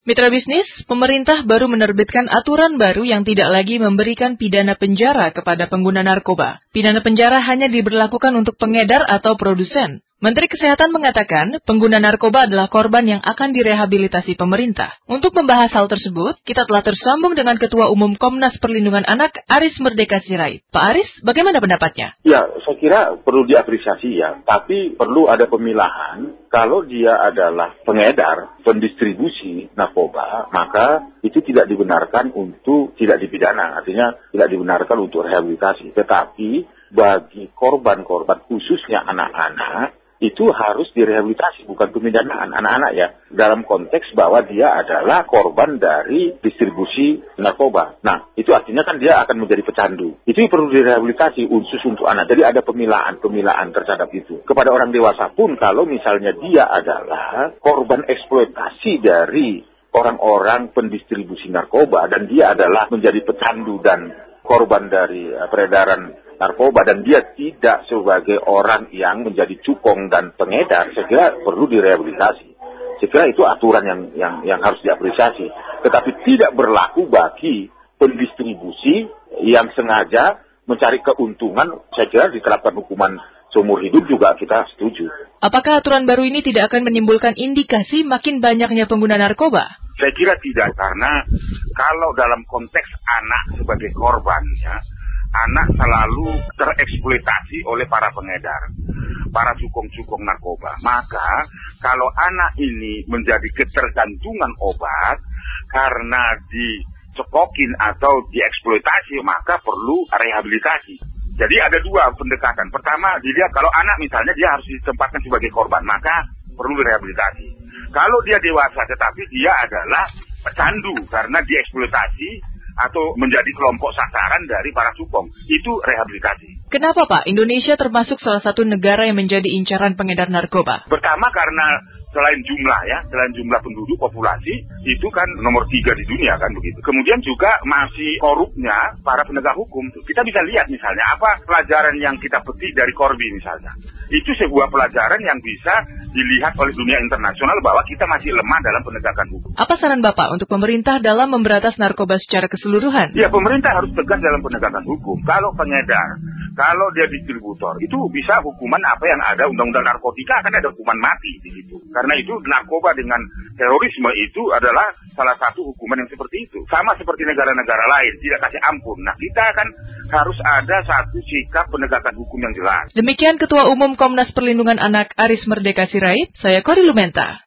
Mitra bisnis, pemerintah baru menerbitkan aturan baru yang tidak lagi memberikan pidana penjara kepada pengguna narkoba. Pidana penjara hanya diberlakukan untuk pengedar atau produsen. Menteri Kesehatan mengatakan pengguna narkoba adalah korban yang akan direhabilitasi pemerintah. Untuk membahas hal tersebut, kita telah tersambung dengan Ketua Umum Komnas Perlindungan Anak, Aris Merdeka Sirait. Pak Aris, bagaimana pendapatnya? Ya, saya kira perlu diapresiasi ya, tapi perlu ada pemilahan. Kalau dia adalah pengedar, pendistribusi narkoba, maka itu tidak dibenarkan untuk tidak dipidana. Artinya tidak dibenarkan untuk rehabilitasi. Tetapi bagi korban-korban khususnya anak-anak itu harus direhabilitasi, bukan pemidanaan anak-anak ya. Dalam konteks bahwa dia adalah korban dari distribusi narkoba. Nah, itu artinya kan dia akan menjadi pecandu. Itu perlu direhabilitasi khusus untuk anak. Jadi ada pemilaan-pemilaan terhadap itu. Kepada orang dewasa pun kalau misalnya dia adalah korban eksploitasi dari orang-orang pendistribusi narkoba dan dia adalah menjadi pecandu dan korban dari eh, peredaran narkoba dan dia tidak sebagai orang yang menjadi cukong dan pengedar, saya kira perlu direhabilitasi. Saya kira itu aturan yang yang yang harus diapresiasi. Tetapi tidak berlaku bagi pendistribusi yang sengaja mencari keuntungan, saya kira diterapkan hukuman seumur hidup juga kita setuju. Apakah aturan baru ini tidak akan menimbulkan indikasi makin banyaknya pengguna narkoba? Saya kira tidak, karena kalau dalam konteks anak sebagai korban, ya, anak selalu tereksploitasi oleh para pengedar, para cukong-cukong narkoba. Maka kalau anak ini menjadi ketergantungan obat karena dicekokin atau dieksploitasi, maka perlu rehabilitasi. Jadi ada dua pendekatan. Pertama, dilihat kalau anak misalnya dia harus ditempatkan sebagai korban, maka perlu rehabilitasi. Kalau dia dewasa tetapi dia adalah pecandu karena dieksploitasi, atau menjadi kelompok sasaran dari para cukong. Itu rehabilitasi. Kenapa Pak Indonesia termasuk salah satu negara yang menjadi incaran pengedar narkoba? Pertama karena selain jumlah ya, selain jumlah penduduk populasi itu kan nomor tiga di dunia kan begitu. Kemudian juga masih korupnya para penegak hukum. Kita bisa lihat misalnya apa pelajaran yang kita petik dari Korbi misalnya. Itu sebuah pelajaran yang bisa dilihat oleh dunia internasional bahwa kita masih lemah dalam penegakan hukum. Apa saran Bapak untuk pemerintah dalam memberatas narkoba secara keseluruhan? Ya pemerintah harus tegas dalam penegakan hukum. Kalau pengedar, kalau dia distributor, itu bisa hukuman apa yang ada undang-undang narkotika akan ada hukuman mati di situ. Karena itu narkoba dengan terorisme itu adalah salah satu hukuman yang seperti itu. Sama seperti negara-negara lain, tidak kasih ampun. Nah, kita kan harus ada satu sikap penegakan hukum yang jelas. Demikian Ketua Umum Komnas Perlindungan Anak Aris Merdeka Sirait, saya Kori Lumenta.